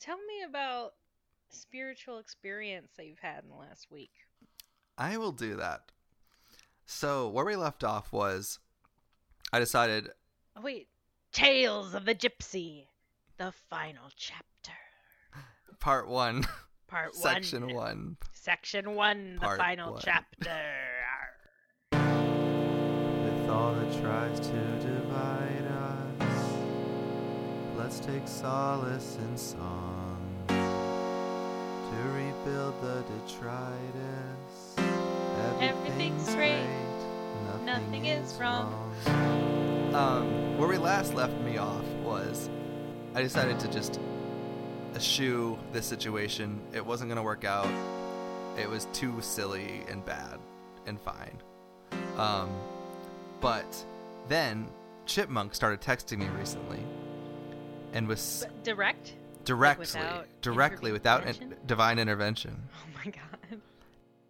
tell me about spiritual experience that you've had in the last week. I will do that. So where we left off was, I decided. Oh, wait, Tales of the Gypsy, the final chapter. Part one. Part Section one. one. Section one, the final one. chapter. With all that tries to divide us, let's take solace in song to rebuild the detritus. Everything's great, nothing is wrong. Um, where we last left me off was I decided to just eschew this situation. It wasn't going to work out. It was too silly and bad and fine. Um, but then Chipmunk started texting me recently and was But direct? directly, without directly without in- divine intervention. Oh my god.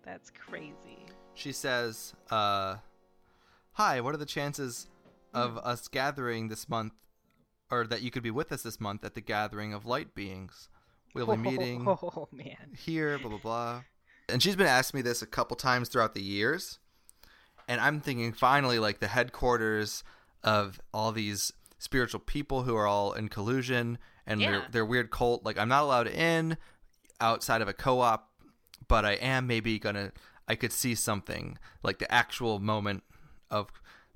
That's crazy. She says, uh, Hi, what are the chances of us gathering this month, or that you could be with us this month at the gathering of light beings? We'll be meeting Oh man. here, blah, blah, blah. And she's been asking me this a couple times throughout the years. And I'm thinking finally, like, the headquarters of all these spiritual people who are all in collusion and Yeah. their, their weird cult. Like, I'm not allowed in outside of a co op, but I am maybe gonna, I could see something, like the actual moment of,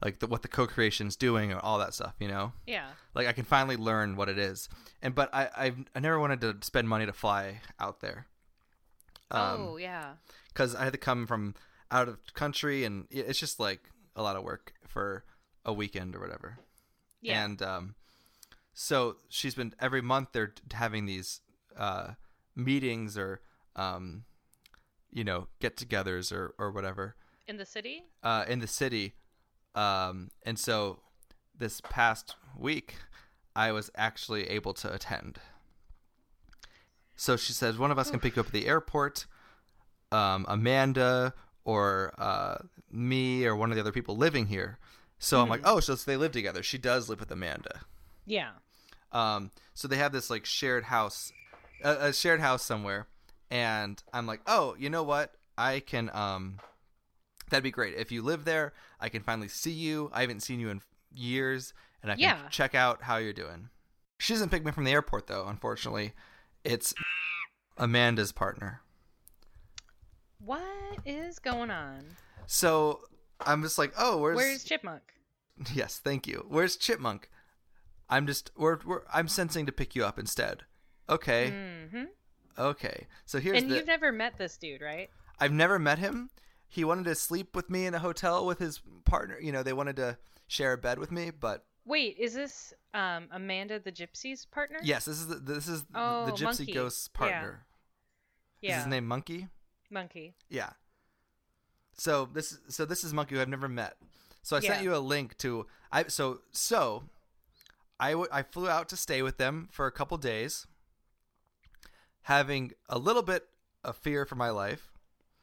like, the, what the co creation's doing or all that stuff, you know? Yeah. like I can finally learn what it is. And but I I've, I never wanted to spend money to fly out there. Um, oh yeah. because I had to come from out of country, and it's just like a lot of work for a weekend or whatever. Yeah. And um, so she's been every month they're having these uh, meetings or um, you know get-togethers or or whatever In the city? uh, in the city. Um, and so this past week, I was actually able to attend. So she says one of us can pick you up at the airport. Um, Amanda or uh, me or one of the other people living here. So I'm like, oh, so they live together. She does live with Amanda. Yeah. Um, so they have this like shared house, a, a shared house somewhere, and I'm like, oh, you know what? I can. Um, that'd be great if you live there. I can finally see you. I haven't seen you in years, and I can Yeah. check out how you're doing. She doesn't pick me from the airport though. Unfortunately, it's Amanda's partner. What is going on? So I'm just like, oh, where's, Where's Chipmunk? yes, thank you. Where's Chipmunk? I'm just we're, we're I'm sensing to pick you up instead. Okay. Mm-hmm. Okay. So here's And the you've never met this dude, right? I've never met him. He wanted to sleep with me in a hotel with his partner. You know, they wanted to share a bed with me, but Wait, is this um Amanda the Gypsy's partner? yes, this is the, this is the- Oh, the Gypsy Monkey. Ghost's Yeah. partner. Yeah. Is his name Monkey? Monkey. Yeah. So this so this is Monkey who I've never met. So I Yeah. sent you a link to I so so I w- I flew out to stay with them for a couple days, having a little bit of fear for my life,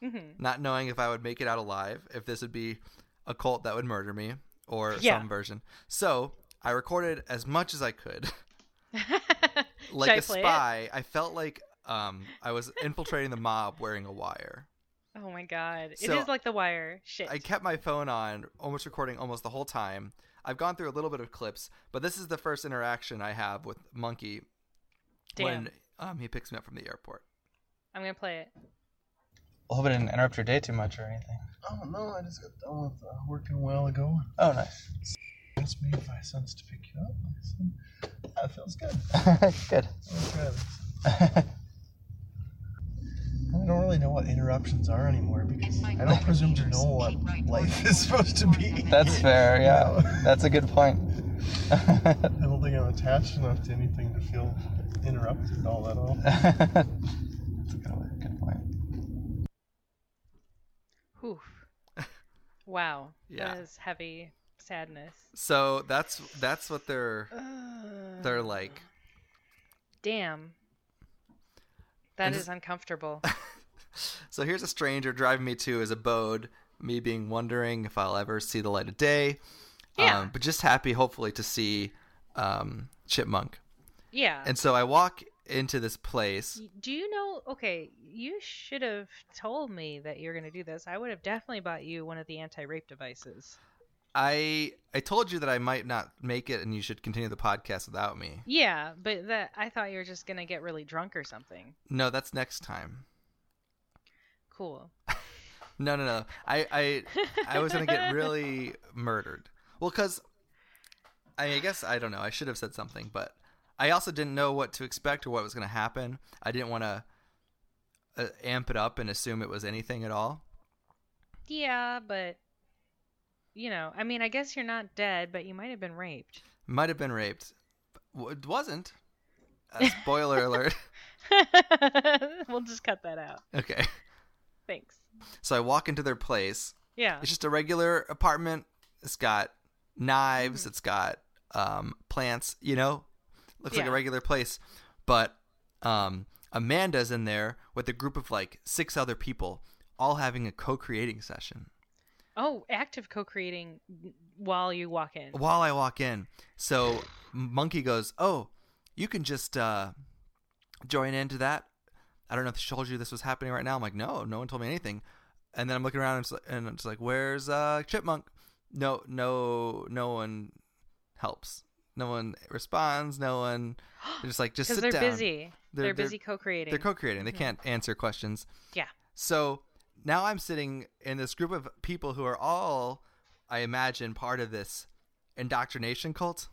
Mm-hmm. not knowing if I would make it out alive, if this would be a cult that would murder me or Yeah. some version. So I recorded as much as I could, like I a play it? spy. I felt like um I was infiltrating the mob wearing a wire. Oh my god. So, it is like the wire. Shit. I kept my phone on, almost recording almost the whole time. I've gone through a little bit of clips, but this is the first interaction I have with Monkey Damn. when um, he picks me up from the airport. I'm gonna play it. I hope I didn't interrupt your day too much or anything. Oh no, I just got done with uh, working a while ago. Oh, nice. Asked me if I sense to pick you up. That said, yeah, it feels good. Good. I'll try this. I don't really know what interruptions are anymore because I don't presume to know what life is supposed to be. That's fair, yeah. That's a good point. I don't think I'm attached enough to anything to feel interrupted all that often. That's a good, good point. Whew. Wow. Yeah. That is heavy sadness. So that's that's what they're uh, they're like. Damn. That And is uncomfortable. So here's a stranger driving me to his abode, me being wondering if I'll ever see the light of day. Yeah. Um, but just happy, hopefully, to see um, Chipmunk. yeah. And so I walk into this place. Do you know? Okay, you should have told me that you're going to do this. I would have definitely bought you one of the anti-rape devices. I I told you that I might not make it, and you should continue the podcast without me. Yeah, but that I thought you were just going to get really drunk or something. No, that's next time. Cool. No, no, no. I I I was gonna get really murdered. Well, because I, I guess I don't know. I should have said something, but I also didn't know what to expect or what was gonna happen. I didn't want to uh, amp it up and assume it was anything at all. Yeah, but you know, I mean, I guess you're not dead, but you might have been raped. Might have been raped. It wasn't. Uh, spoiler alert. we'll just cut that out. Okay. Thanks. So I walk into their place. Yeah. It's just a regular apartment. It's got knives. Mm-hmm. It's got um, plants. You know, looks like a regular place. But um, Amanda's in there with a group of like six other people, all having a co-creating session. Oh, active co-creating while you walk in. While I walk in, so Monkey goes, "Oh, you can just uh, join into that." I don't know if she told you this was happening right now. I'm like, "No, no one told me anything." And then I'm looking around and it's like, and it's like "Where's uh, Chipmunk?" No, no, no one helps. No one responds. No one. They're just like, just sit they're down. busy. They're- They're, they're- busy co-creating. They're co-creating. They can't answer questions. Yeah. So now I'm sitting in this group of people who are all, I imagine, part of this indoctrination cult.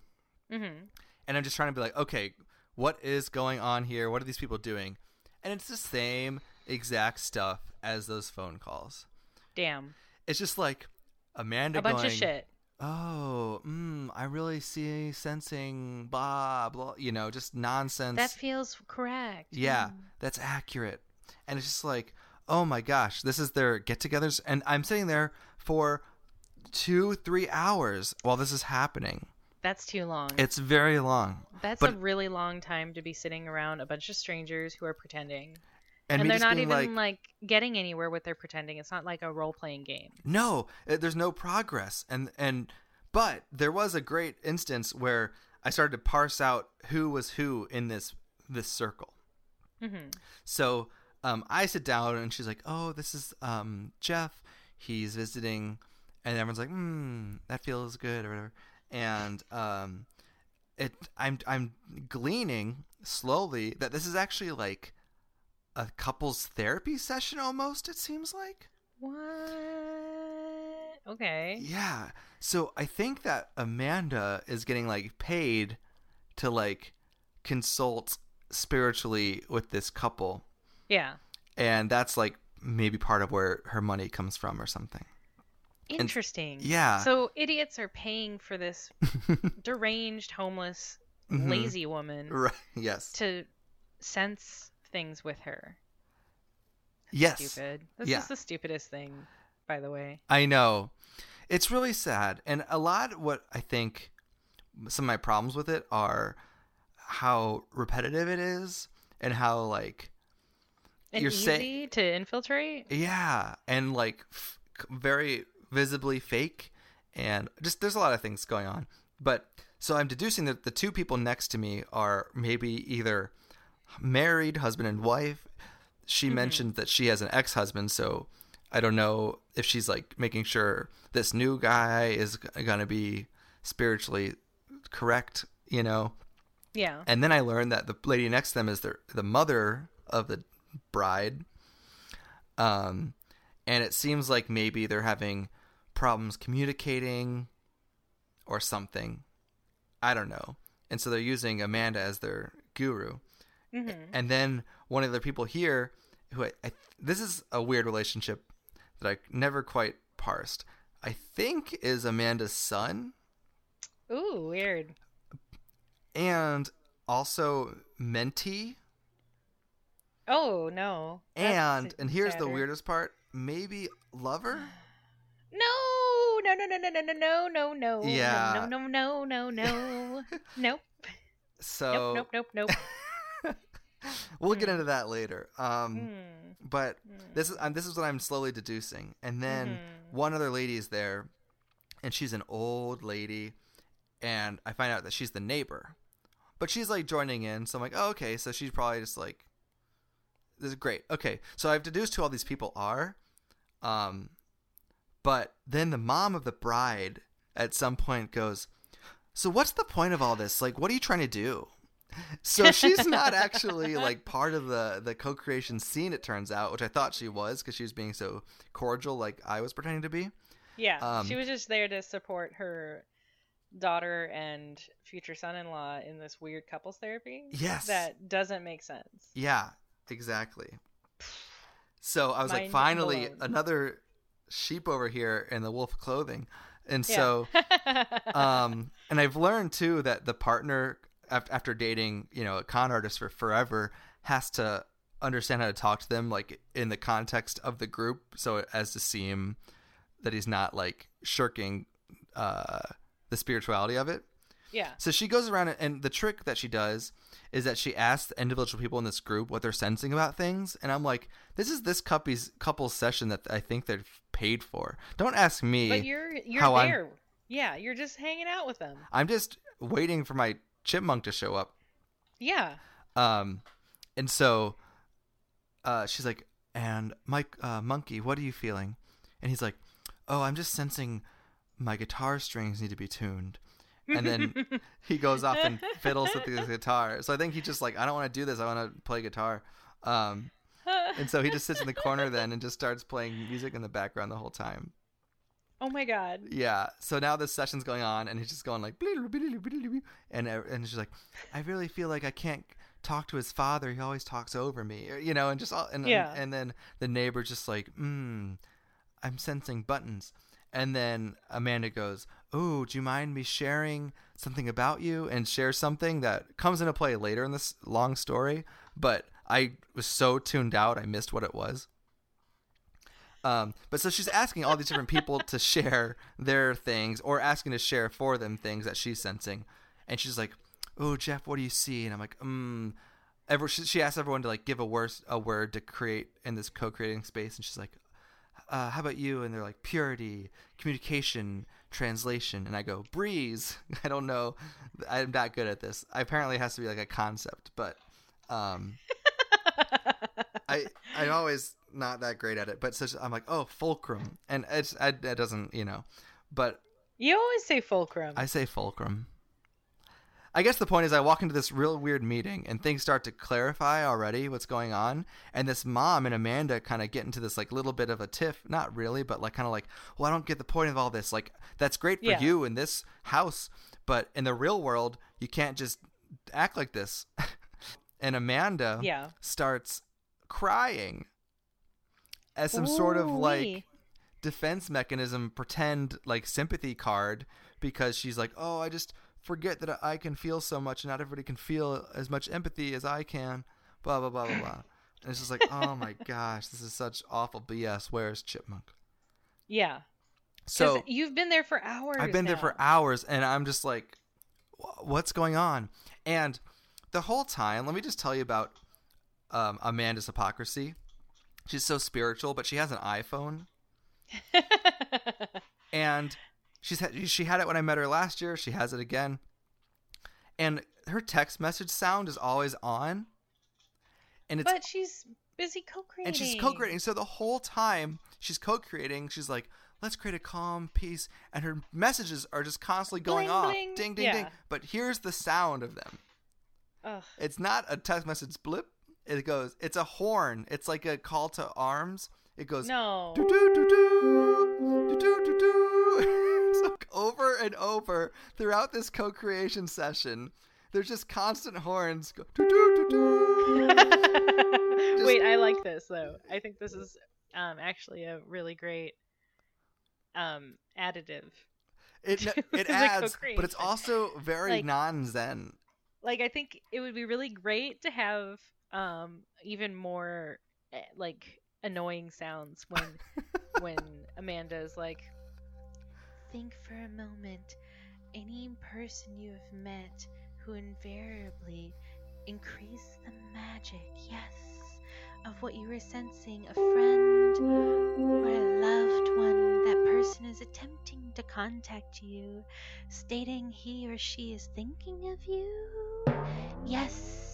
mm-hmm. And I'm just trying to be like, okay, what is going on here? What are these people doing? And it's the same exact stuff as those phone calls. Damn. It's just like Amanda A bunch going, of shit. Oh, mm, I really see sensing blah blah. You know, just nonsense. That feels correct. Yeah, Mm. that's accurate. And it's just like, oh my gosh, this is their get togethers. And I'm sitting there for two, three hours while this is happening. That's too long. It's very long. That's but- a really long time to be sitting around a bunch of strangers who are pretending. And, And, they're not even like, like, getting anywhere with their pretending. It's not like a role playing game. no, uh, there's no progress. And, and, but there was a great instance where I started to parse out who was who in this, this circle. hmm So um, I sit down and she's like, "Oh, this is um, Jeff. He's visiting," and everyone's like, "Hmm, that feels good," or whatever. And um, it, I'm I'm gleaning slowly that this is actually like a couples therapy session almost. It seems like. What? Okay. Yeah. So I think that Amanda is getting like paid to like consult spiritually with this couple. Yeah. and that's like maybe part of where her money comes from or something. Interesting. yeah. So idiots are paying for this deranged, homeless, Mhm. lazy woman right. Yes. to sense things with her. yes. Stupid. This Yeah. is the stupidest thing, by the way. I know. It's really sad, and a lot. What I think some of my problems with it are how repetitive it is, and how like And You're easy say- to infiltrate. yeah, and like f- very visibly fake, and just there's a lot of things going on. But so I'm deducing that the two people next to me are maybe either married, husband and wife. She mentioned that she has an ex-husband, so I don't know if she's like making sure this new guy is going to be spiritually correct, you know. Yeah. And then I learned that the lady next to them is the the mother of the bride. Um, and it seems like maybe they're having problems communicating or something. I don't know. And so they're using Amanda as their guru. hmm And then one of the people here, who I, I this is a weird relationship that I never quite parsed. I think is Amanda's son Ooh, weird. and also mentee. Oh no. And and here's the weirdest part: maybe lover. No, no, no, no, no, no, no, no, no, no. Yeah. No, no, no, no, no. Nope. So Nope, nope, nope, nope. we'll get into that later. Um, Mm. but this is um, this is what I'm slowly deducing. And then Mhm. one other lady is there, and she's an old lady, and I find out that she's the neighbor. but she's like joining in. So I'm like, oh, okay. So she's probably just like, this is great. Okay, so I've deduced who all these people are. Um, but then the mom of the bride at some point goes, so what's the point of all this? Like, what are you trying to do? So she's not actually like part of the the co-creation scene. It turns out, which I thought she was because she was being so cordial, like I was pretending to be. Yeah, Um, she was just there to support her daughter and future son-in-law in this weird couples therapy. Yes. That doesn't make sense. Yeah, exactly. So I was like, finally, blown. another sheep over here in the wolf clothing. And Yeah. so, um, and I've learned too that the partner, af- after dating, you know, a con artist for forever, has to understand how to talk to them, like in the context of the group, so as to seem that he's not like shirking uh, the spirituality of it. Yeah. So she goes around and- and the trick that she does is that she asks the individual people in this group what they're sensing about things, and I'm like, this is this couple's couple's session that I think they're paid for. Don't ask me. But you're you're how I'm- there. Yeah, you're just hanging out with them. I'm just waiting for my chipmunk to show up. Yeah. Um, and so, uh, she's like, and Mike, uh, monkey, what are you feeling? And he's like, oh, I'm just sensing my guitar strings need to be tuned. And then he goes off and fiddles with his guitar. So I think he just like, I don't want to do this. I want to play guitar. Um, and so he just sits in the corner then and just starts playing music in the background the whole time. oh my god. Yeah. So now this session's going on, and he's just going like, and and she's like, I really feel like I can't talk to his father. He always talks over me, you know, and just all, and Yeah. and then the neighbor just like, hmm, I'm sensing buttons. And then Amanda goes, "Oh, do you mind me sharing something about you?" And shares something that comes into play later in this long story. But I was so tuned out, I missed what it was. Um, but so she's asking all these different people to share their things or asking to share for them things that she's sensing. And she's like, Oh, Jeff, what do you see? And I'm like, um, ever, she, she asks everyone to like give a word, a word to create in this co-creating space. And she's like, uh, how about you? And they're like, purity, communication, translation. And I go, breeze. I don't know. I'm not good at this. Apparently it has to be like a concept, but, um, I I'm always not that great at it, but so I'm like, oh, fulcrum, and it's I, it doesn't, you know, but You always say fulcrum. I say fulcrum. I guess the point is, I walk into this real weird meeting, and things start to clarify already what's going on, and this mom and Amanda kind of get into this like little bit of a tiff, not really, but like kind of like, well, I don't get the point of all this. Like, that's great for Yeah. you in this house, but in the real world, you can't just act like this. and Amanda Yeah. starts crying as some sort of like defense mechanism pretend like sympathy card because she's like oh i just forget that i can feel so much and not everybody can feel as much empathy as i can blah blah blah blah blah and it's just like oh my gosh this is such awful bs where's chipmunk Yeah. so you've been there for hours. I've been there for hours, and I'm just like, what's going on? And the whole time, let me just tell you about um, Amanda's hypocrisy. She's so spiritual, but she has an iPhone, and she's had, she had it when I met her last year. She has it again, and her text message sound is always on, and it's but she's busy co-creating. and she's co-creating. So the whole time she's co-creating, she's like, "Let's create a calm peace," and her messages are just constantly going Bling, off, bling. ding, ding, Yeah. ding. But here's the sound of them. Ugh. It's not a text message blip. It goes. It's a horn. It's like a call to arms. It goes. No. Do do do do do do do do. Over and over throughout this co-creation session, there's just constant horns. Go, do. Wait, I like this though. I think this is um, actually a really great um, additive. It it adds, but it's also very Like- non-zen. Like, I think it would be really great to have um, even more eh, like annoying sounds when when Amanda's like, think for a moment, any person you have met who invariably increase the magic, yes, of what you were sensing, a friend or a loved one. That person is attempting to contact you, stating he or she is thinking of you. Yes,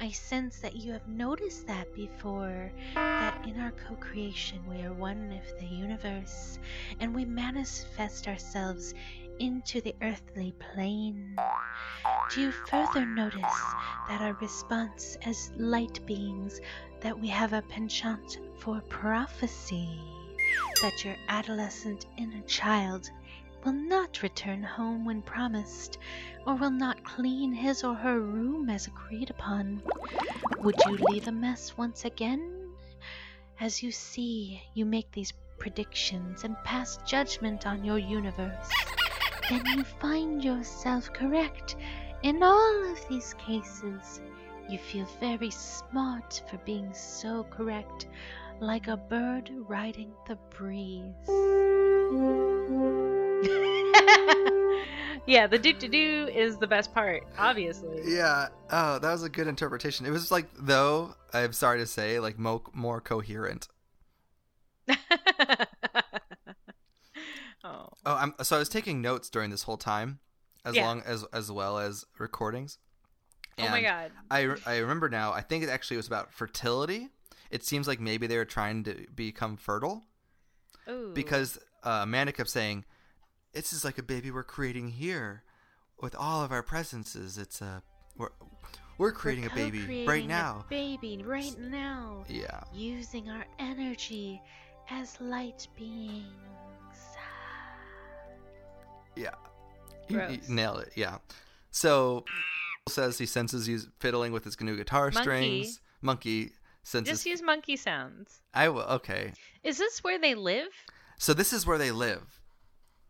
I sense that you have noticed that before. That in our co creation we are one with the universe, and we manifest ourselves into the earthly plane. Do you further notice that our response as light beings that we have a penchant for prophecy? That your adolescent inner child will not return home when promised, or will not clean his or her room as agreed upon. Would you leave a mess once again? As you see, you make these predictions and pass judgment on your universe. Then you find yourself correct in all of these cases. You feel very smart for being so correct, like a bird riding the breeze. yeah, the do to do is the best part, obviously. Yeah. Oh, that was a good interpretation. It was like, though, I'm sorry to say, like mo- more coherent. oh. Oh, I'm so I was taking notes during this whole time, as Yeah. long as as well as recordings. oh my god. I I remember now. I think it actually was about fertility. It seems like maybe they were trying to become fertile Ooh. because uh, Amanda kept saying, "This is like a baby we're creating here, with all of our presences. It's a we're we're creating a baby right now." baby right now. Yeah. Using our energy as light beings. Yeah. Gross. nailed it. Yeah. So says he senses you fiddling with his new guitar Monkey. strings. Monkey senses. Just use monkey sounds. I will. Okay. Is this where they live? So this is where they live.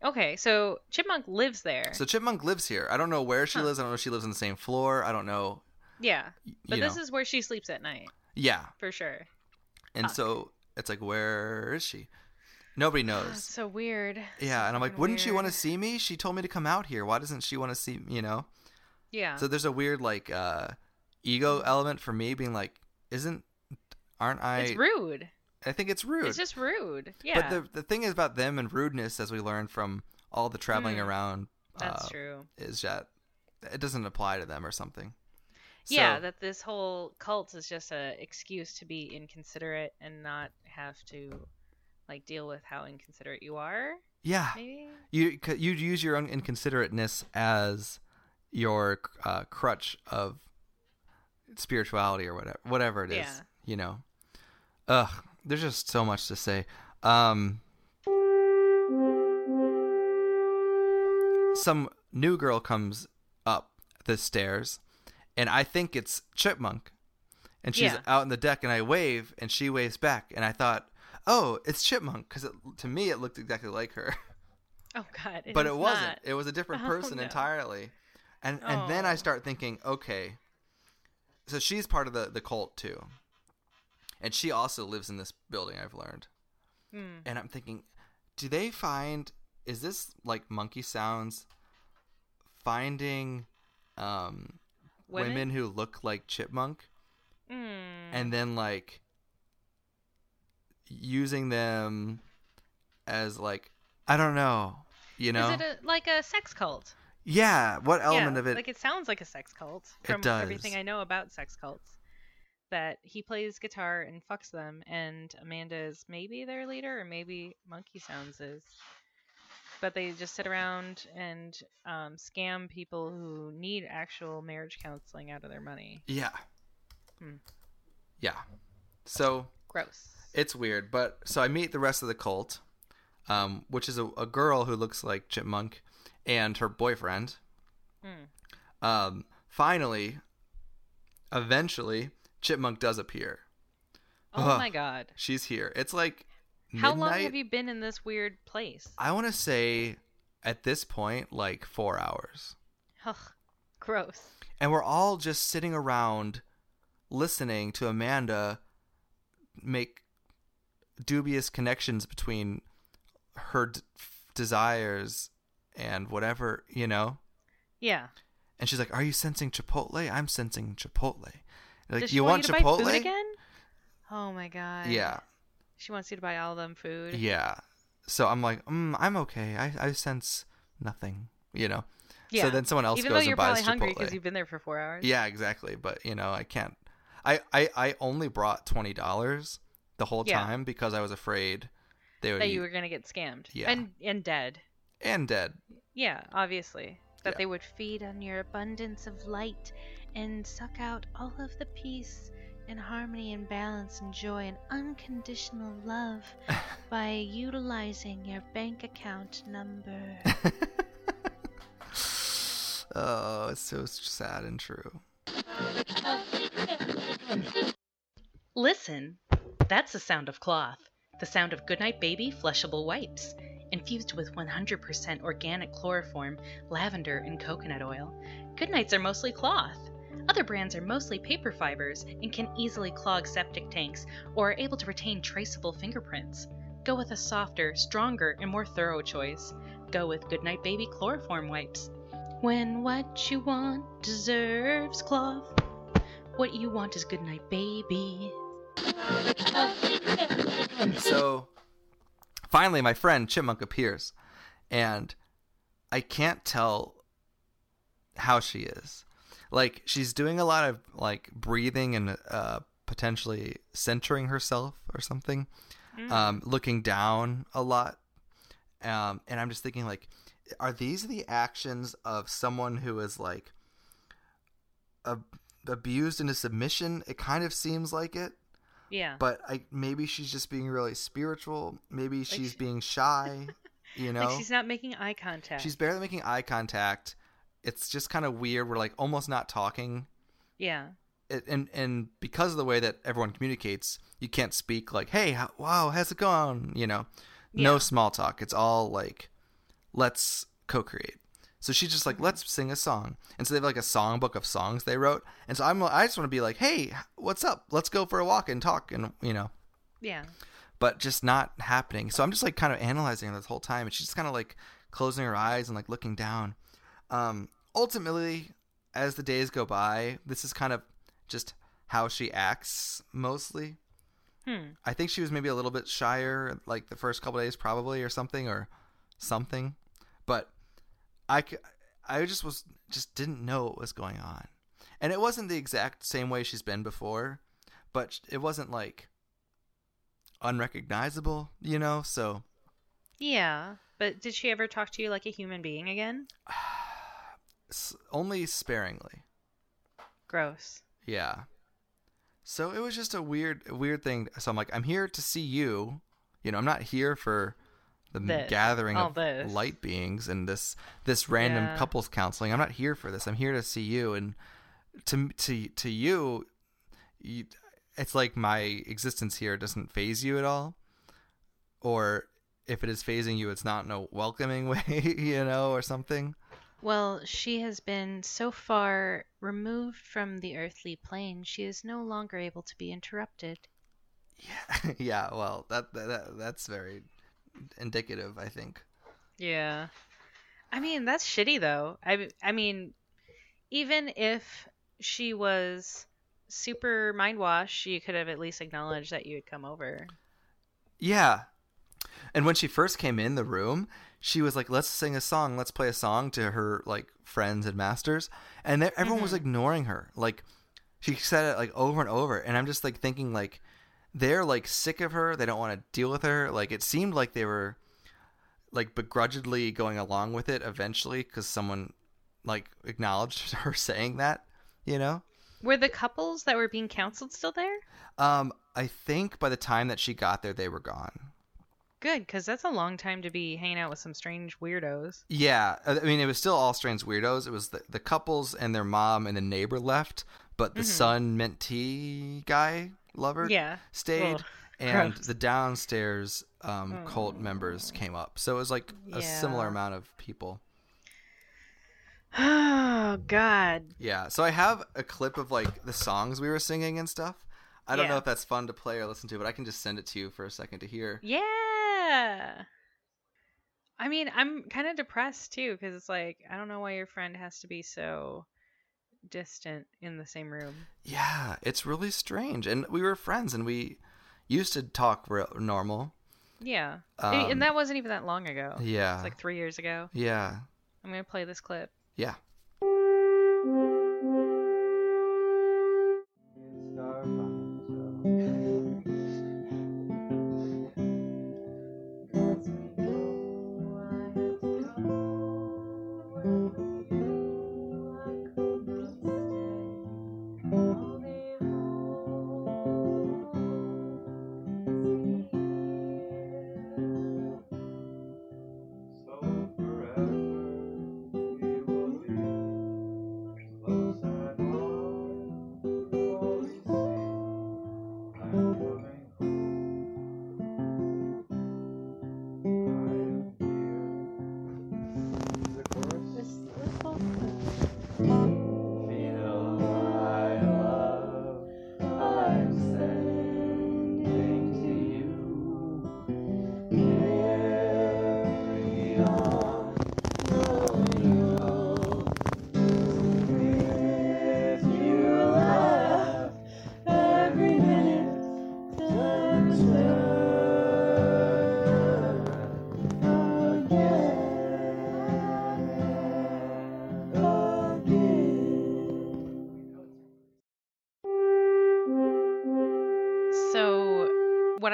Okay, so Chipmunk lives there. So Chipmunk lives here. I don't know where she Huh. lives. I don't know if she lives on the same floor. I don't know. yeah, but this know. is where she sleeps at night yeah. for sure. And Fuck. so it's like, where is she? Nobody That's knows. so weird. Yeah, and I'm like, wouldn't she want to see me? She told me to come out here. Why doesn't she want to see? You know. Yeah. So there's a weird like uh ego element for me being like, isn't aren't I? it's rude. I think it's rude. It's just rude. Yeah. But the the thing is about them and rudeness, as we learned from all the traveling Mm. around, That's uh, true. is that it doesn't apply to them or something. yeah, So- that this whole cult is just a excuse to be inconsiderate and not have to like deal with how inconsiderate you are. yeah. Maybe. You you use your own inconsiderateness as your uh, crutch of spirituality or whatever whatever it is. Yeah. You know. Ugh, there's just so much to say. Um some new girl comes up the stairs and I think it's Chipmunk. And she's Yeah. out on the deck and I wave and she waves back and I thought, "Oh, it's Chipmunk" cuz to me it looked exactly like her. Oh God. but is it wasn't. not. It was a different Oh, person no. entirely. And and then I Oh. start thinking, okay, so she's part of the the cult too, and she also lives in this building. I've learned, Hmm. and I'm thinking, do they find is this like monkey sounds finding um women, Women. who look like chipmunk Hmm. and then like using them as like I don't know, you know? Is it a, like a sex cult? yeah, what element yeah, of it Like it sounds like a sex cult It from everything. I know about sex cults. That he plays guitar and fucks them, and Amanda is maybe their leader, or maybe Monkey Sounds is. But they just sit around and um, scam people who need actual marriage counseling out of their money. Yeah. Hmm. Yeah. So Gross. it's weird, but so I meet the rest of the cult, um, which is a, a girl who looks like Chipmunk and her boyfriend. Hmm. Um, finally, eventually, Chipmunk does appear. Oh Ugh. my god. She's here. It's like How long have you been in this weird place? I want to say at this point, like four hours. Ugh. Gross. and we're all just sitting around listening to Amanda make dubious connections between her d- desires and whatever, you know. Yeah. And she's like, "Are you sensing Chipotle? I'm sensing Chipotle." Like, Does she you want, want you to Chipotle? food again? Oh my god. Yeah, She wants you to buy all them food. yeah. So I'm like, mm, "I'm okay. I I sense nothing," you know. Yeah. So then someone else Even goes though you're and buys probably hungry Chipotle. because you've been there for four hours. Yeah, exactly. But you know, I can't. I I, I only brought twenty dollars the whole Yeah. time because I was afraid they would That eat you were gonna get scammed. Yeah. And and dead. and dead. Yeah, obviously. That Yeah. they would Feed on your abundance of light and suck out all of the peace and harmony and balance and joy and unconditional love by utilizing your bank account number. oh, it's so sad and true. Listen, that's the sound of cloth. The sound of Goodnight Baby flushable wipes. Infused with 100% organic chloroform, lavender, and coconut oil. Goodnights are mostly cloth. Other brands are mostly paper fibers and can easily clog septic tanks or are able to retain traceable fingerprints. Go with a softer, stronger, and more thorough choice. Go with Goodnight Baby chloroform wipes. When what you want deserves cloth, what you want is Goodnight Baby. So finally, my friend Chipmunk appears, and I can't tell how she is. Like she's doing a lot of like breathing and uh, potentially centering herself or something, Mm. um, looking down a lot. Um, and I'm just thinking like, are these the actions of someone who is like ab- abused into submission? It kind of seems like it Yeah. but I maybe she's just being really spiritual. Maybe she's she- being shy. You know, Like she's not making eye contact. she's barely making eye contact. It's just kind of weird. We're like almost not talking, Yeah. it, and and because of the way that everyone communicates, you can't speak like, "Hey, how, wow, how's it going?" You know, no small talk. It's all like, "Let's co-create." So she's just like, Mm-hmm. "Let's sing a song," and so they have like a songbook of songs they wrote. And so I'm, I just want to be like, "Hey, what's up? Let's go for a walk and talk," and you know, Yeah. but just not happening. So I'm just like kind of analyzing her this whole time, and she's just kind of like closing her eyes and like looking down. Um, ultimately, as the days go by, this is kind of just how she acts mostly. Hmm. I think she was maybe a little bit shyer, like the first couple days, probably, or something, or something. But I, I just was just didn't know what was going on, and it wasn't the exact same way she's been before, but it wasn't like unrecognizable, you know. So Yeah. But did she ever talk to you like a human being again? s- only sparingly, Gross. yeah. So it was just a weird, weird thing. So I'm like, I'm here to see you. You know, I'm not here for the This. gathering of this. light beings and this this random Yeah. couples counseling. I'm not here for this. I'm here to see you. And to to to you, you it's like my existence here doesn't faze you at all, or if it is fazing you, it's not in a welcoming way, you know, or something. Well, she has been so far removed from the earthly plane, she is no longer able to be interrupted. Yeah, yeah. Well, that, that that's very indicative, I think. Yeah. I mean, that's shitty though. I I mean, even if she was super mind washed, she could have at least acknowledged that you had come over. Yeah. And when she first came in the room, she was like, "Let's sing a song. Let's play a song to her like friends and masters." And everyone was Mhm. ignoring her. Like she said it like over and over, and I'm just like thinking like they're like sick of her. They don't want to deal with her. Like it seemed like they were like begrudgingly going along with it eventually because someone like acknowledged her saying that, you know. Were the couples that were being counseled still there? Um, I think by the time that she got there, they were gone. Good, because that's a long time to be hanging out with some strange weirdos. Yeah, I I mean, it was still all strange weirdos. It was the, the couples and their mom and the neighbor left, but the Mhm. son mentee guy lover Yeah. stayed, Ugh, and gross. the downstairs um, cult Oh. members came up. So it was like a similar amount of people. Oh God. Yeah. So I have a clip of like the songs we were singing and stuff. I don't know if that's fun to play or listen to, but I can just send it to you for a second to hear. Yeah. I mean, I'm kind of depressed too because it's like I don't know why your friend has to be so distant in the same room. Yeah, it's really strange. And we were friends, and we used to talk real normal. Yeah, Um, and that wasn't even that long ago. Yeah. It's like three years ago. Yeah. I'm gonna play this clip. Yeah.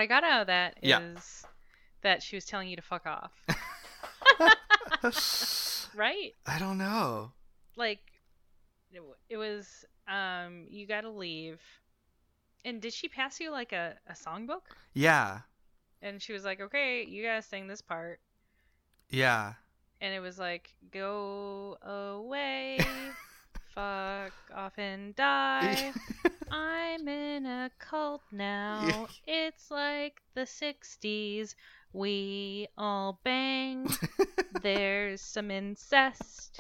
I got out of that is Yeah. that she was telling you to fuck off, right? I don't know. Like, it, it was, um, you gotta leave. And did she pass you like a, a songbook? Yeah. And she was like, okay, you gotta sing this part. Yeah. And it was like, go away, fuck off and die. I'm in a cult now. It's like the 60s. We all bang. There's some incest.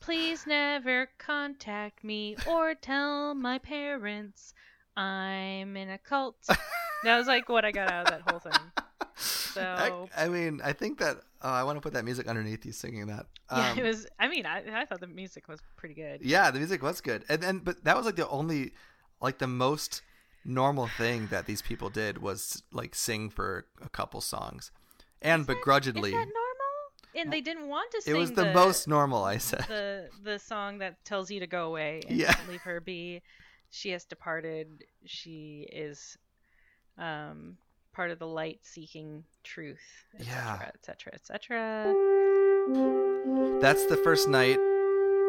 Please never contact me or tell my parents I'm in a cult. That was like what I got out of that whole thing. So I, I mean, I think that oh, I want to put that music underneath you singing that. yeah, Um, it was. I mean, I, I thought the music was pretty good. Yeah, the music was good, and then but that was like the only, like the most normal thing that these people did was like sing for a couple songs, and Is that- begrudgingly, Is that normal? And they didn't want to sing. it was the, most normal. I said. the the song that tells you to go away and Yeah. leave her be. She has departed. She is um part of the light seeking truth. Et Yeah. Et cetera, et. That's the first night,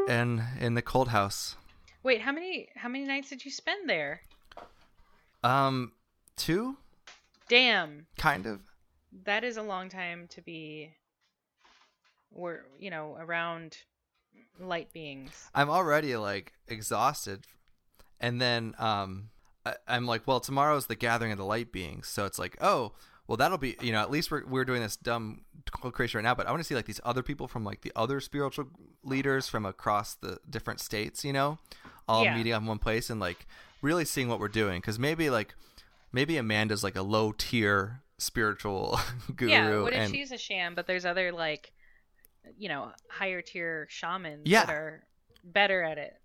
in in the cold house. Wait, how many how many nights did you spend there? Um, two, Damn, kind of. that is a long time to be. We're you know around light beings. I'm already like exhausted, and then um, I, I'm like, well, tomorrow's the gathering of the light beings, so it's like, oh, well, that'll be, you know, at least we're we're doing this dumb creation right now, but I want to see like these other people from like the other spiritual leaders from across the different states, you know, all Yeah. meeting up in one place and like really seeing what we're doing, because maybe like maybe Amanda's like a low tier spiritual guru, yeah, what if and she's a sham, but there's other like, you know, higher tier shamans Yeah. that are better at it.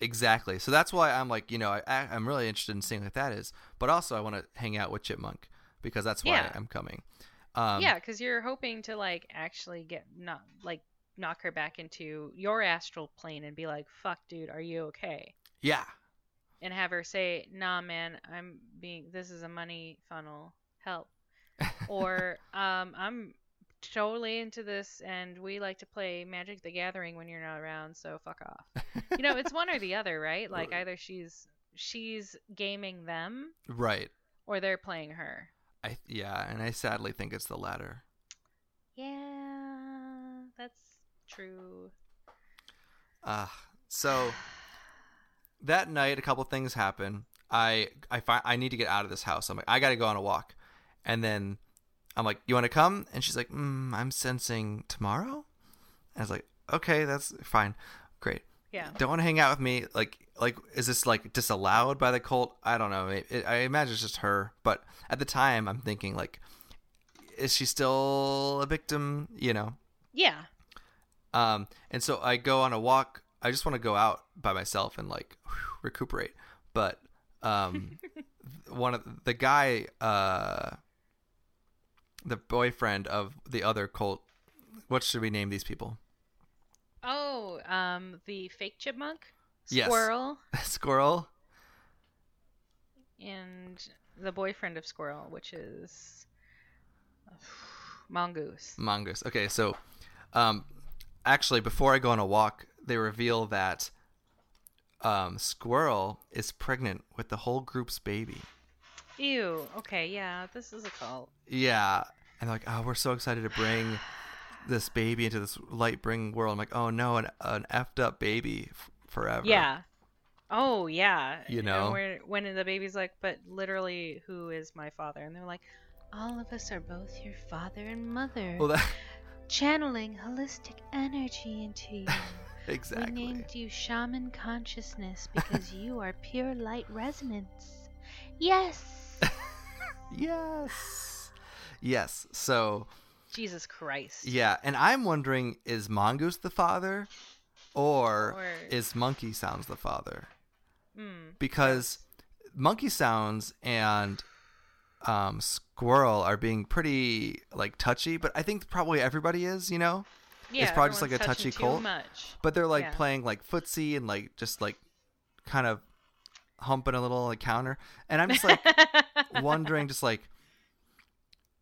Exactly. So that's why I'm like, you know, I, I'm really interested in seeing what that is. But also, I want to hang out with Chipmunk because that's why Yeah. I'm coming. Um, yeah, because you're hoping to like actually get not like knock her back into your astral plane and be like, "Fuck, dude, are you okay?" Yeah. And have her say, "Nah, man, I'm being. This is a money funnel. Help." or, um, I'm totally into this, and we like to play Magic: The Gathering when you're not around, so fuck off. you know, it's one or the other, right? Like either she's she's gaming them Right. or they're playing her. I yeah, and I sadly think it's the latter. Yeah, that's true. Uh, so that night, a couple things happen. I I find I need to get out of this house. I'm like, I got to go on a walk, and then I'm like, you want to come? And she's like, mm, I'm sensing tomorrow. And I was like, okay, that's fine, great. Yeah. don't want to hang out with me like like is this like disallowed by the cult i don't know it, it- i imagine it's just her but at the time i'm thinking like is she still a victim you know Yeah. Um and so i go on a walk i just want to go out by myself and like recuperate but um one of the guy uh the boyfriend of the other cult what should we name these people Oh, um, the fake chipmunk, Yes. squirrel, Squirrel. and the boyfriend of squirrel, which is mongoose. Mongoose. Okay, so um actually before I go on a walk, they reveal that um Squirrel is pregnant with the whole group's baby. Ew. Okay, yeah, this is a cult. Yeah. And they're like, "Oh, we're so excited to bring this baby into this light bring world." I'm like, "Oh no, an an effed up baby f- forever." Yeah. Oh yeah. You know? when the baby's like, but literally, who is my father? And they're like, All of us are both your father and mother, Well, that channeling holistic energy into you. exactly. We named you Shaman Consciousness because you are pure light resonance. Yes! Yes. Yes. So, Jesus Christ. yeah, and I'm wondering is Mongoose the father or, Or- is Monkey Sounds the father? Mm. Because Monkey Sounds and um, Squirrel are being pretty like touchy, but I think probably everybody is, you know? Yeah, it's probably just like a touchy too cult. Much. But they're like Yeah. playing like footsie and like just like kind of humping a little like counter. And I'm just like wondering just like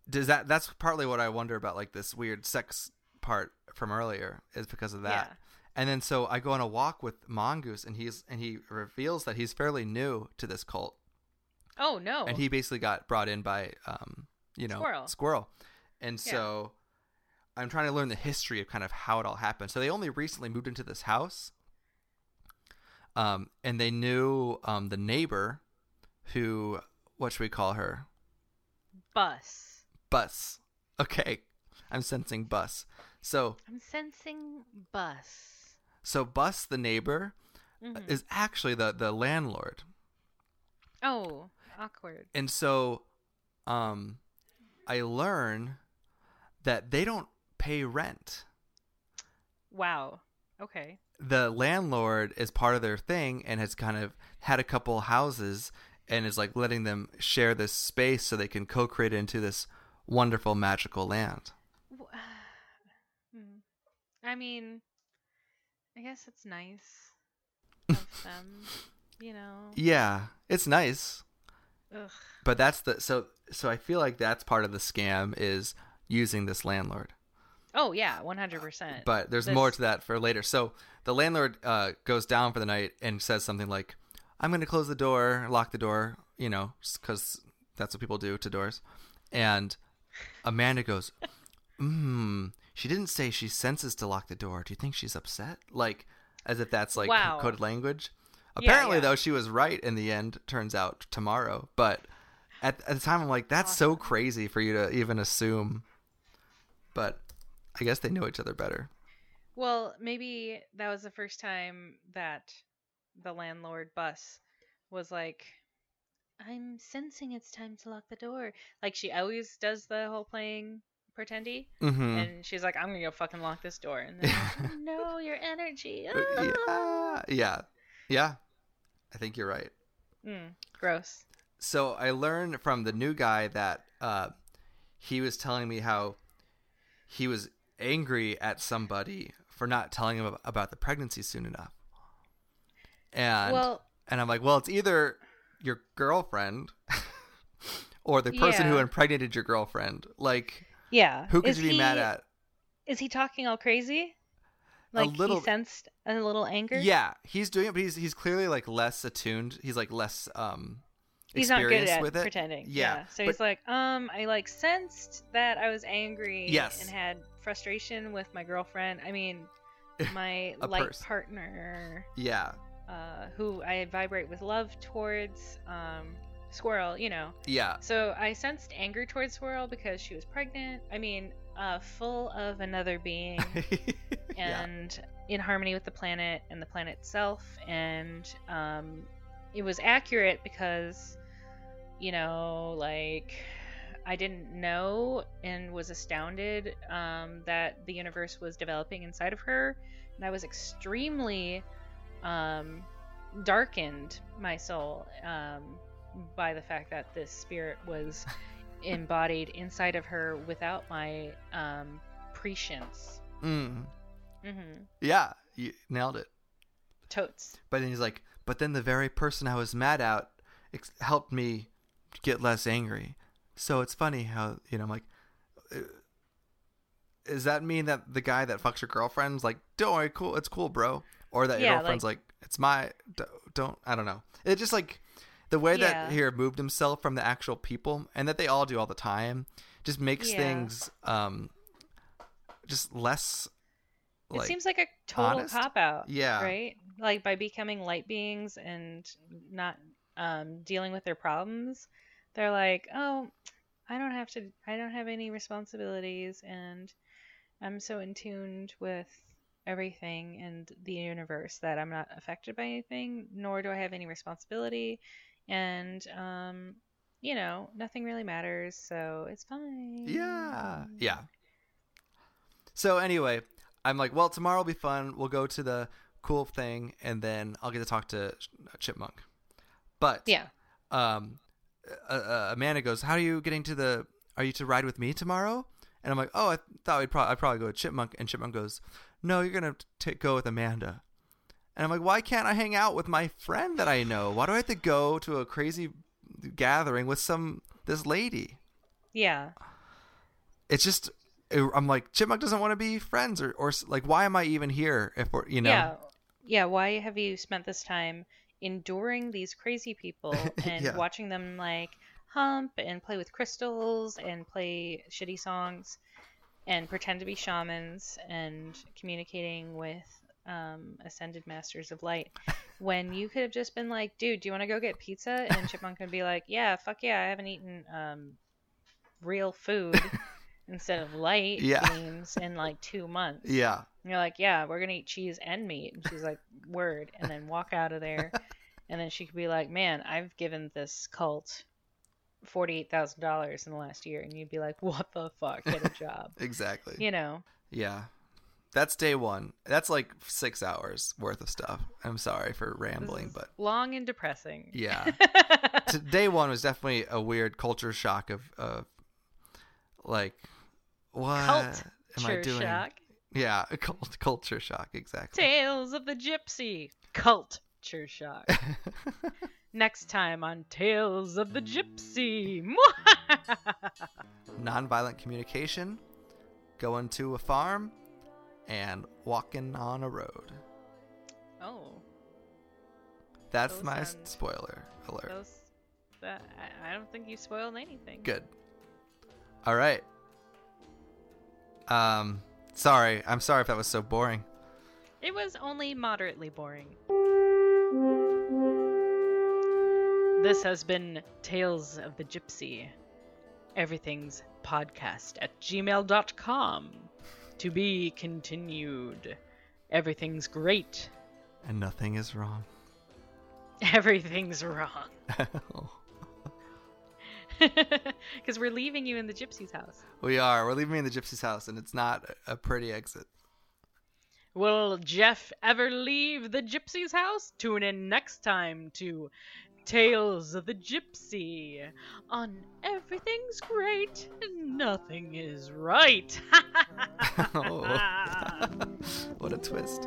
does that that's partly what I wonder about like this weird sex part from earlier is because of that. Yeah. And then so I go on a walk with Mongoose and he's and he reveals that he's fairly new to this cult. Oh no. And he basically got brought in by um, you know, Squirrel. Squirrel. And Yeah. so I'm trying to learn the history of kind of how it all happened. So they only recently moved into this house. Um, and they knew um the neighbor who what should we call her? bus. Bus. Okay. I'm sensing bus. So I'm sensing bus. so Bus the neighbor Mhm. is actually the the landlord. Oh, awkward. And so um I learn that they don't pay rent. Wow. Okay. The landlord is part of their thing and has kind of had a couple houses and is like letting them share this space so they can co-create into this wonderful magical land. Hmm. I mean, I guess it's nice of them, you know. Yeah, it's nice. Ugh. But that's the so so I feel like that's part of the scam is using this landlord. Oh yeah, one hundred percent. But there's more to that for later. So the landlord uh, goes down for the night and says something like, "I'm going to close the door, lock the door," you know, because that's what people do to doors. And Amanda goes, "Hmm, she didn't say she senses to lock the door. Do you think she's upset?" Like as if that's like Wow. coded language. Yeah, Apparently, yeah. though, she was right in the end. Turns out tomorrow, but at, at the time, I'm like, that's so crazy for you to even assume. But I guess they know each other better. Well, maybe that was the first time that the landlord bus was like, "I'm sensing it's time to lock the door." Like she always does the whole playing pretendy, Mm-hmm. and she's like, "I'm gonna go fucking lock this door." And then, like, no, your energy. yeah, ah." yeah, yeah. I think you're right. Mm, gross. So I learned from the new guy that uh, he was telling me how he was angry at somebody for not telling him about the pregnancy soon enough. And well, and I'm like, well, it's either your girlfriend or the person who impregnated your girlfriend. Like, yeah. who could Is you be mad at? Is he talking all crazy? A Like little- he sensed a little anger. Yeah, he's doing it, but he's he's clearly like less attuned. He's like less um he's not good at with it. pretending. Yeah, So but- he's like, um, I like sensed that I was angry. Yes. And had frustration with my girlfriend. I mean, my A light person. partner, Yeah, uh, who I vibrate with love towards, um, Squirrel. You know. yeah, So I sensed anger towards Squirrel because she was pregnant. I mean, uh, full of another being. yeah. and in harmony with the planet and the planet itself and um, it was accurate because you know like i didn't know and was astounded um, that the universe was developing inside of her and i was extremely um, darkened my soul um, by the fact that this spirit was embodied inside of her without my um, prescience Mm. Hmm Yeah, you nailed it. Totes. But then he's like, but then the very person I was mad at ex- helped me get less angry. So it's funny how you know, I'm like, uh, does that mean that the guy that fucks your girlfriend's like, don't worry, cool, it's cool, bro, or that your Yeah, girlfriend's like, it's my, don't, I don't know. It just like the way that Yeah. he removed himself from the actual people, and that they all do all the time, just makes Yeah. things um, just less. It seems like a total cop out. Yeah. Right? Like by becoming light beings and not um, dealing with their problems, they're like, oh, I don't have to, I don't have any responsibilities and I'm so in tuned with everything and the universe that I'm not affected by anything, nor do I have any responsibility. And, um, you know, nothing really matters, so it's fine. Yeah. Yeah. So anyway, I'm like, well, tomorrow will be fun. We'll go to the cool thing, and then I'll get to talk to Chipmunk. But Yeah. um, uh, uh, Amanda goes, "How are you getting to the? Are you to ride with me tomorrow?" And I'm like, "Oh, I thought we'd probably I'd probably go with Chipmunk." And Chipmunk goes, "No, you're gonna t- go with Amanda." And I'm like, "Why can't I hang out with my friend that I know? Why do I have to go to a crazy gathering with some this lady?" Yeah. it's just I'm like Chipmunk doesn't want to be friends or or like why am I even here if we're you know Yeah. Yeah, why have you spent this time enduring these crazy people and Yeah. watching them like hump and play with crystals and play shitty songs and pretend to be shamans and communicating with um, ascended masters of light when you could have just been like, dude, do you want to go get pizza? And Chipmunk would be like, yeah, fuck yeah, I haven't eaten um, real food instead of light Yeah. beams in like two months. yeah And you're like, yeah, we're gonna eat cheese and meat. And she's like, word, and then walk out of there. And then she could be like, man, I've given this cult forty-eight thousand dollars in the last year, and you'd be like, what the fuck? Get a job, exactly you know? yeah that's day one that's like six hours worth of stuff I'm sorry for rambling but long and depressing. yeah day one was definitely a weird culture shock of of like what Cult am I Culture doing shock. yeah cult culture shock exactly Tales of the Gypsy. Culture shock. Next time on Tales of the Gypsy. nonviolent communication, going to a farm, and walking on a road. oh, That's Those my sound- spoiler alert. those. That, I, I don't think you spoiled anything. Good. All right. Um, sorry. I'm sorry if that was so boring. It was only moderately boring. This has been Tales of the Gypsy. Everything's podcast at gmail.com. To be continued. Everything's great. And nothing is wrong. Everything's wrong. Because we're leaving you in the gypsy's house. we are. We're leaving me in the gypsy's house, and it's not a pretty exit. Will Jeff ever leave the gypsy's house? Tune in next time to Tales of the Gypsy on Everything's Great and Nothing is Right. oh. what a twist.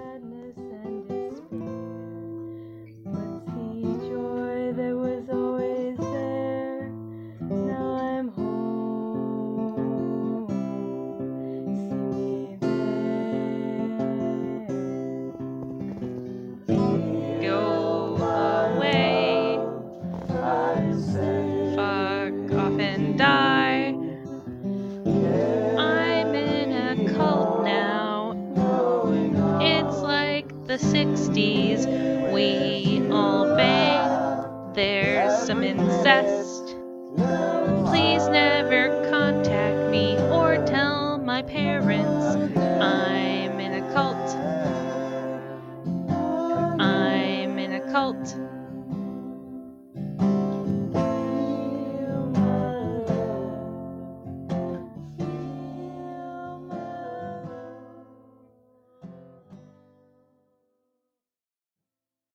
60s. We all bang. There's some incest.